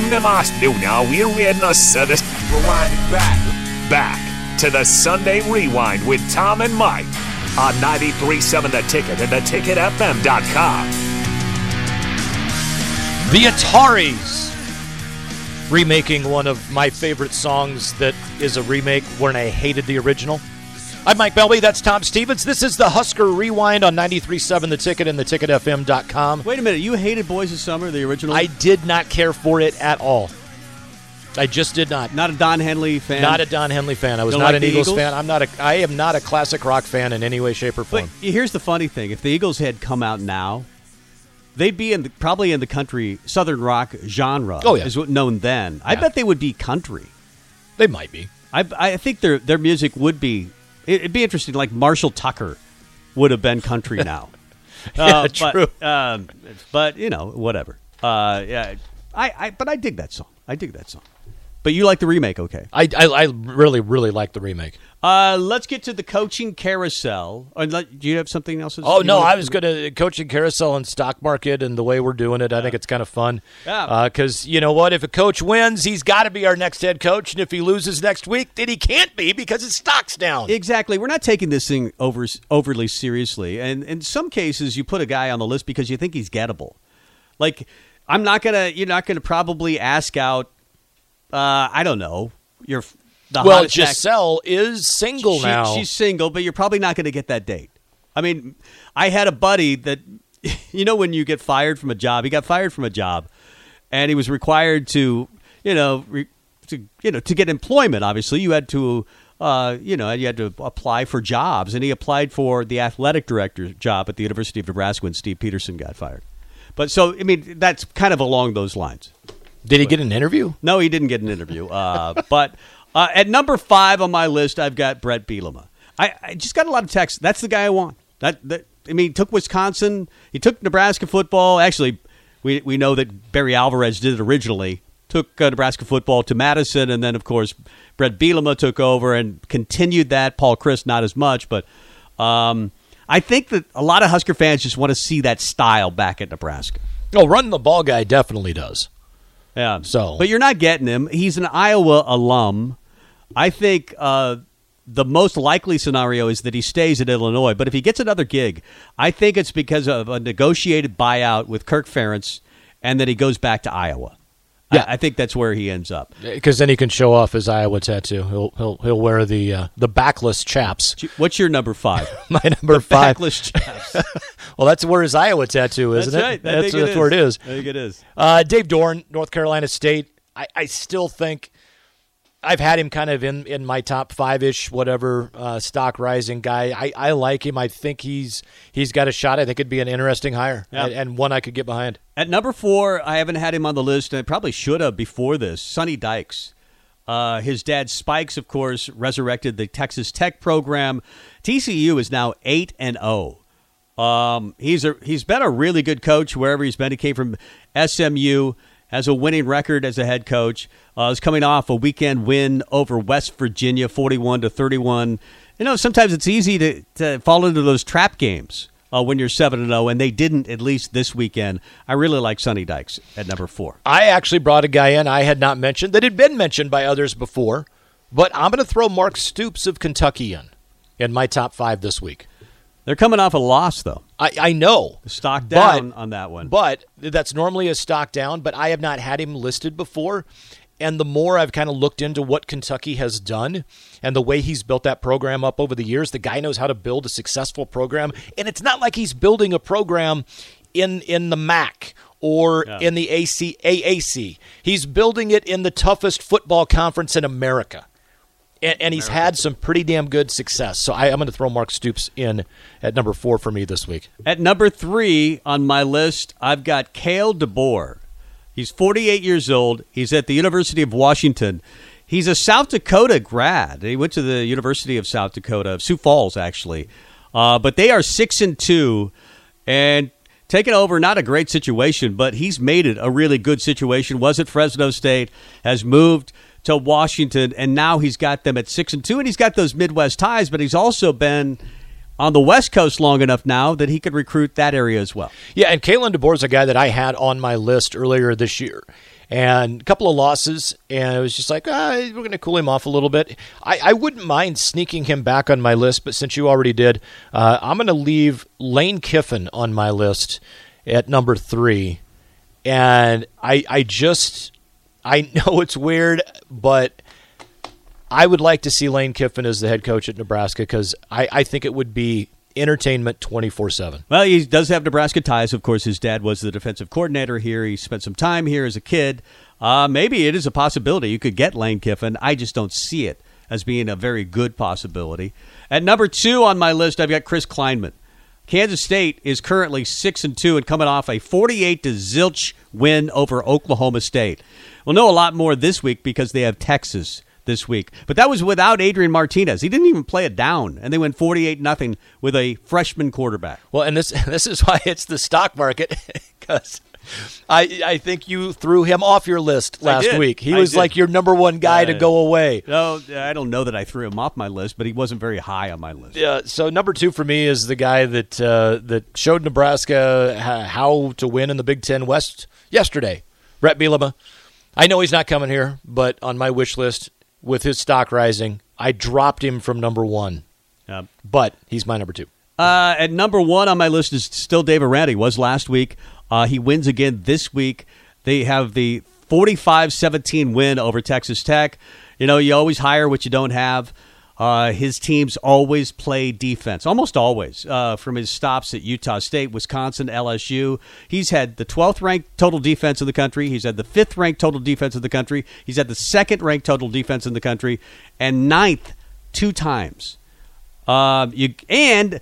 Omnimas Luna, we're in the service. Rewind it back. Back to the Sunday Rewind with Tom and Mike on 93.7 The Ticket and theticketfm.com. The Ataris remaking one of my favorite songs that is a remake when I hated the original. I'm Mike Belby. That's Tom Stevens. This is the Husker Rewind on 93.7 The Ticket and theticketfm.com. Wait a minute. You hated Boys of Summer, the original? I did not care for it at all. I just did not. Not a Don Henley fan? Not a Don Henley fan. I was Don't not like an Eagles, Eagles? fan. I'm not a. I am not a classic rock fan in any way, shape, or form. But here's the funny thing: if the Eagles had come out now, they'd be in the, probably in the country southern rock genre. Oh, yeah. is what known then. I bet they would be country. they might be. I, I think their their music would be. It- It'd be interesting. Like Marshall Tucker would have been country now. Yeah, But, true. um, but you know, whatever. Uh, yeah, I, I but I dig that song. I dig that song. But you like the remake, okay? I, I, I really, really like the remake. Uh, let's get to the coaching carousel. Or let, do you have something else? To say? Oh no, I was going to coaching carousel and stock market and the way we're doing it. I think it's kind of fun. Yeah. Because you know what, if a coach wins, he's got to be our next head coach, and if he loses next week, then he can't be because his stock's down. Exactly. We're not taking this thing over overly seriously, and in some cases, you put a guy on the list because you think he's gettable. Like, I'm not gonna. You're not gonna probably ask out. Uh, I don't know. Your the well, hottest act- Giselle is single She- now. She's single, but you're probably not going to get that date. I mean, I had a buddy that, you know, when you get fired from a job, he got fired from a job, and he was required to, you know, re, to you know to get employment. Obviously, you had to, uh, you know, you had to apply for jobs, and he applied for the athletic director job at the University of Nebraska when Steve Peterson got fired. But so, I mean, that's kind of along those lines. Did he get an interview? No, he didn't get an interview. Uh, but uh, at number five on my list, I've got Brett Bielema. I, I just got a lot of texts. That's the guy I want. That, that I mean, he took Wisconsin. He took Nebraska football. Actually, we we know that Barry Alvarez did it originally. Took uh, Nebraska football to Madison, and then of course Brett Bielema took over and continued that. Paul Chryst not as much, but um, I think that a lot of Husker fans just want to see that style back at Nebraska. Oh, running the ball guy definitely does. Yeah. So- but you're not getting him. He's an Iowa alum. I think uh, the most likely scenario is that he stays at Illinois. But if he gets another gig, I think it's because of a negotiated buyout with Kirk Ferentz, and that he goes back to Iowa. Yeah. I, I think that's where he ends up. Because then he can show off his Iowa tattoo. He'll he'll he'll wear the uh, the backless chaps. What's your number five? My number five. Backless chaps. Well, that's where his Iowa tattoo is, That's isn't right. it? I That's, think that's where it is. I think it is. Uh, Dave Doeren, North Carolina State. I, I still think I've had him kind of in, in my top five ish, whatever uh, stock rising guy. I, I like him. I think he's he's got a shot. I think it'd be an interesting hire Yeah. and, and one I could get behind. At number four, I haven't had him on the list, and I probably should have before this. Sonny Dykes. Uh, his dad Spikes, of course, resurrected the Texas Tech program. TCU is now eight and zero. Um, he's a he's been a really good coach wherever he's been. He came from SMU, has a winning record as a head coach. Uh, is coming off a weekend win over West Virginia, forty-one to thirty-one. You know, sometimes it's easy to, to fall into those trap games uh, when you're seven and zero, and they didn't at least this weekend. I really like Sonny Dykes at number four. I actually brought a guy in I had not mentioned that had been mentioned by others before, but I'm going to throw Mark Stoops of Kentucky in in my top five this week. They're coming off a loss though. I, I know Stock But- down on that one. But that's normally a stock down, but I have not had him listed before. And the more I've kind of looked into what Kentucky has done and the way he's built that program up over the years, the guy knows how to build a successful program. And it's not like he's building a program in in the MAC or in the AC, AAC. He's building it in the toughest football conference in America. And, and he's had some pretty damn good success. So I, I'm going to throw Mark Stoops in at number four for me this week. At number three on my list, I've got Kalen DeBoer. He's 48 years old. He's at the University of Washington. He's a South Dakota grad. He went to the University of South Dakota, of Sioux Falls, actually. Uh, but they are six and two, and taking over not a great situation, but he's made it a really good situation. Was at Fresno State, has moved to Washington, and now he's got them at six and two, and he's got those Midwest ties. But he's also been on the West Coast long enough now that he could recruit that area as well. Yeah, and Kalen DeBoer is a guy that I had on my list earlier this year. and a couple of losses, and it was just like ah, we're going to cool him off a little bit. I, I wouldn't mind sneaking him back on my list, but since you already did, uh, I'm going to leave Lane Kiffin on my list at number three, and I I just I know it's weird, but I would like to see Lane Kiffin as the head coach at Nebraska because I, I think it would be entertainment 24 7. Well, he does have Nebraska ties. Of course, his dad was the defensive coordinator here. He spent some time here as a kid. Uh, maybe it is a possibility you could get Lane Kiffin. I just don't see it as being a very good possibility. At number two on my list, I've got Chris Klieman. Kansas State is currently six and two and coming off a 48 to zilch win over Oklahoma State. We'll know a lot more this week because they have Texas this week. But that was without Adrian Martinez. He didn't even play it down, and they went 48 nothing with a freshman quarterback. Well, and this this is why it's the stock market because I I think you threw him off your list last week. He I was did. like your number one guy to Uh, go away. No, I don't know that I threw him off my list, but he wasn't very high on my list. Yeah, so number two for me is the guy that uh, that showed Nebraska how to win in the Big Ten West yesterday, Brett Bielema. I know he's not coming here, but on my wish list with his stock rising, I dropped him from number one, Uh, but he's my number two. Uh, at number one on my list is still Dave Aranda. Was last week. Uh, he wins again this week. They have the 45-17 win over Texas Tech. You know, you always hire what you don't have. Uh, his teams always play defense, almost always. Uh, from his stops at Utah State, Wisconsin, LSU, he's had the 12th ranked total defense in the country. He's had the fifth ranked total defense in the country. He's had the second ranked total defense in the country, and ninth two times. Um, you and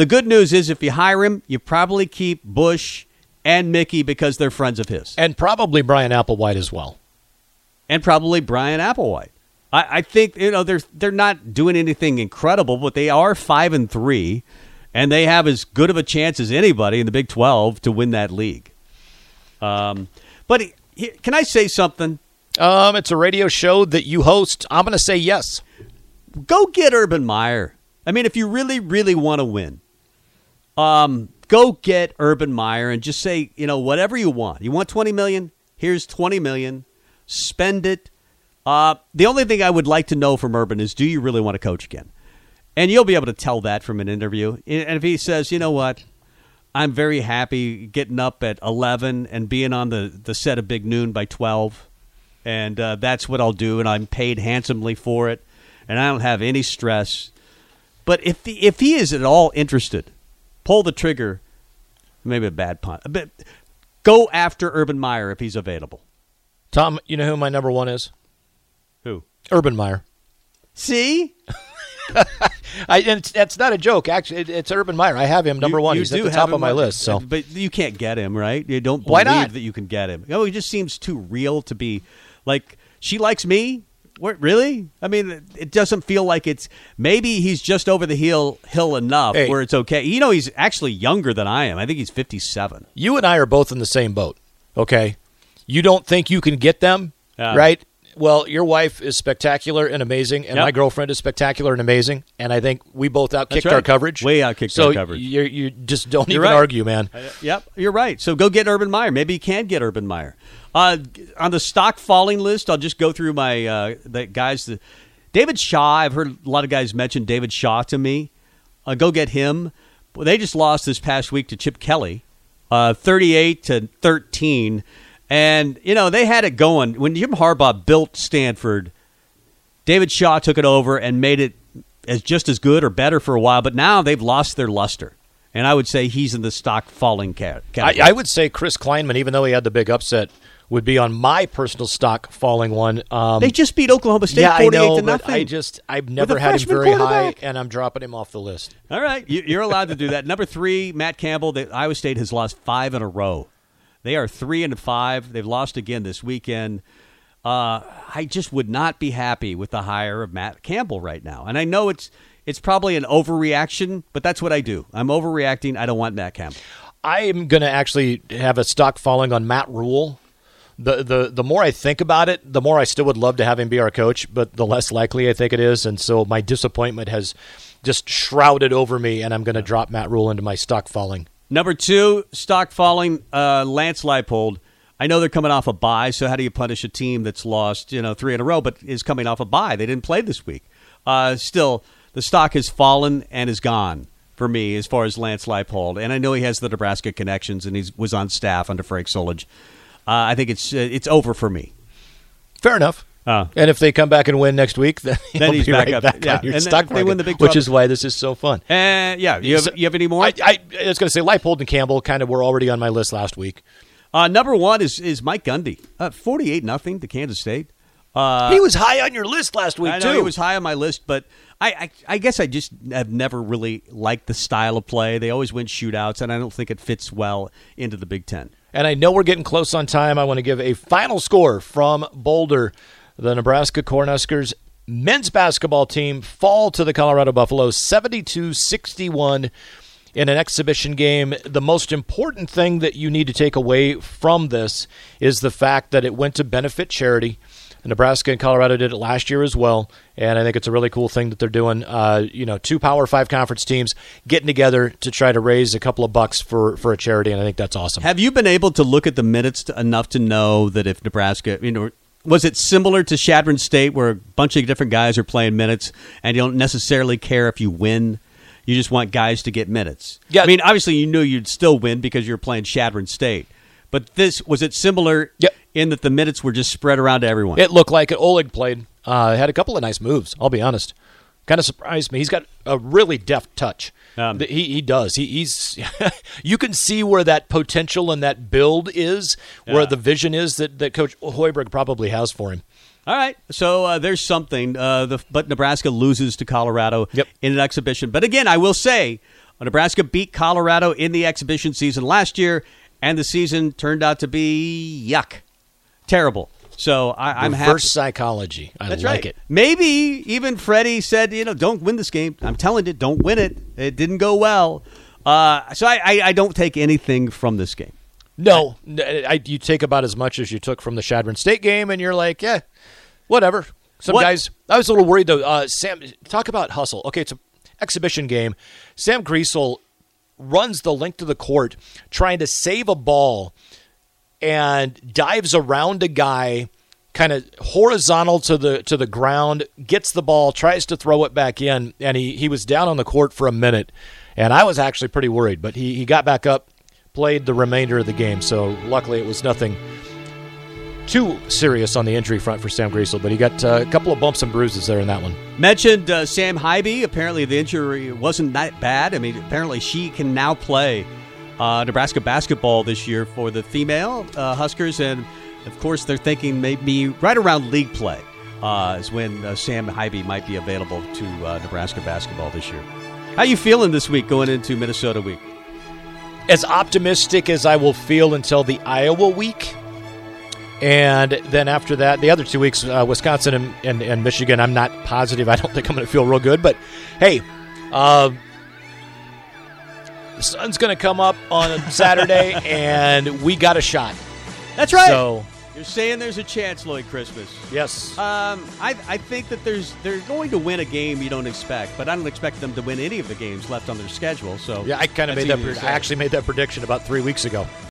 the good news is if you hire him, you probably keep Busch and Mickey because they're friends of his, And probably Bryan Applewhite as well. and probably Bryan Applewhite. I, I think you know they're they're not doing anything incredible, but they are five and three, and they have as good of a chance as anybody in the Big Twelve to win that league. Um, but he- he- can I say something? Um, it's a radio show that you host. I'm going to say yes. go get Urban Meyer. I mean, if you really, really want to win, um, go get Urban Meyer and just say, you know, whatever you want. You want twenty million? Here's twenty million. Spend it. Uh, the only thing I would like to know from Urban is, do you really want to coach again? And you'll be able to tell that from an interview. And if he says, you know what, I'm very happy getting up at 11 and being on the, the set of Big Noon by 12. And uh, that's what I'll do. And I'm paid handsomely for it. And I don't have any stress. But if, if he is at all interested, pull the trigger. Maybe a bad pun. But go after Urban Meyer if he's available. Tom, you know who my number one is? Who? Urban Meyer. See? I, and that's not a joke. Actually, it, it's Urban Meyer. I have him number You- one. you He's at the top of my list. So but you can't get him, right? You don't Why believe not? that you can get him. Oh, he just seems too real to be like she likes me. What really? I mean, it doesn't feel like it's. Maybe he's just over the hill hill enough Hey. where it's okay. You know, he's actually younger than I am. I think he's fifty-seven. you and I are both in the same boat. Okay, you don't think you can get them, right? Well, your wife is spectacular and amazing, and Yep. my girlfriend is spectacular and amazing, and I think we both outkicked right. our coverage. Way outkicked so our coverage. You you just don't You're even right. argue, man. Yep, you're right. So go get Urban Meyer. Maybe you can get Urban Meyer. Uh, on the stock falling list, I'll just go through my uh, the guys. The, David Shaw. I've heard a lot of guys mention David Shaw to me. Uh, go get him. Well, they just lost this past week to Chip Kelly, uh, thirty-eight to thirteen, and you know they had it going when Jim Harbaugh built Stanford. David Shaw took it over and made it as just as good or better for a while, but now they've lost their luster. And I would say he's in the stock falling cat- I. I would say Chris Klieman, even though he had the big upset, would be on my personal stock falling one. Um, they just beat Oklahoma State yeah, I 48 know, to nothing. I just I've never had him very high, and I'm dropping him off the list. All right, you, you're allowed to do that. Number three, Matt Campbell. The, Iowa State has lost five in a row. They are three and five. They've lost again this weekend. Uh, I just would not be happy with the hire of Matt Campbell right now. And I know it's it's probably an overreaction, but that's what I do. I'm overreacting. I don't want Matt Campbell. I'm going to actually have a stock falling on Matt Rhule. The, the the more I think about it, the more I still would love to have him be our coach, but the less likely I think it is. And so my disappointment has just shrouded over me, and I'm going to drop Matt Rhule into my stock falling. Number two, stock falling, uh, Lance Leipold. I know they're coming off a bye, so how do you punish a team that's lost, you know, three in a row, but is coming off a bye? They didn't play this week. Uh, still, the stock has fallen and is gone for me as far as Lance Leipold. And I know he has the Nebraska connections, and he was on staff under Frank Solich. Uh, I think it's uh, it's over for me. Fair enough. Uh, And if they come back and win next week, then, Then he's back right up. back Yeah, and stock they win the Big which is why this is so fun. and yeah, you have So- you have any more? I, I, I was going to say Leipold and Campbell kind of were already on my list last week. Uh, number one is is Mike Gundy, uh, forty eight nothing to Kansas State. Uh, he was high on your list last week I know too. he was high on my list, but I, I I guess I just have never really liked the style of play. They always win shootouts, and I don't think it fits well into the Big Ten. And I know we're getting close on time. I want to give a final score from Boulder. The Nebraska Cornhuskers men's basketball team fall to the Colorado Buffaloes 72 61 in an exhibition game. The most important thing that you need to take away from this is the fact that it went to benefit charity. Nebraska and Colorado did it last year as well, and I think it's a really cool thing that they're doing. Uh, you know, two Power Five conference teams getting together to try to raise a couple of bucks for for a charity, and I think that's awesome. Have you been able to look at the minutes to, enough to know that if Nebraska, you know, was it similar to Chadron State, where a bunch of different guys are playing minutes, and you don't necessarily care if you win? You just want guys to get minutes. Yeah. I mean, obviously, you knew you'd still win because you're playing Chadron State. But this was it similar Yep. In that the minutes were just spread around to everyone. It looked like it. Oleg played. Uh, had a couple of nice moves. I'll be honest. Kind of surprised me. He's got a really deft touch. Um, he he does. He, he's. you can see where that potential and that build is, where Yeah. the vision is that that Coach Hoiberg probably has for him. All right, so uh, there's something. Uh, the, but Nebraska loses to Colorado Yep. in an exhibition. But again, I will say, uh, Nebraska beat Colorado in the exhibition season last year, and the season turned out to be yuck, terrible. So I, I'm happy. Reverse psychology. I That's like right. it. Maybe even Freddie said, you know, don't win this game. I'm telling you, don't win it. It didn't go well. Uh, so I, I, I don't take anything from this game. No, n- I, you take about as much as you took from the Chadron State game, and you're like, yeah, whatever. Some What- guys. I was a little worried though. Uh, Sam, talk about hustle. Okay, it's an exhibition game. Sam Griesel runs the length of the court trying to save a ball and dives around a guy kind of horizontal to the to the ground gets the ball tries to throw it back in and he he was down on the court for a minute and I was actually pretty worried but he he got back up played the remainder of the game so luckily it was nothing too serious on the injury front for Sam Griesel but he got uh, a couple of bumps and bruises there in that one Mentioned uh, Sam Haiby. Apparently, the injury wasn't that bad. I mean, apparently, she can now play uh, Nebraska basketball this year for the female uh, Huskers. And, of course, they're thinking maybe right around league play uh, is when uh, Sam Haiby might be available to uh, Nebraska basketball this year. How you feeling this week going into Minnesota week? as optimistic as I will feel until the Iowa week. And then after that, the other two weeks, uh, Wisconsin and, and, and Michigan, I'm not positive. I don't think I'm going to feel real good. But hey, uh, the sun's going to come up on Saturday, and we got a shot. That's right. So, You're saying there's a chance, Lloyd Christmas. yes. Um, I, I think that there's they're going to win a game you don't expect, but I don't expect them to win any of the games left on their schedule. So yeah, I kind of made that. easy to Pred- say. I actually made that prediction about three weeks ago.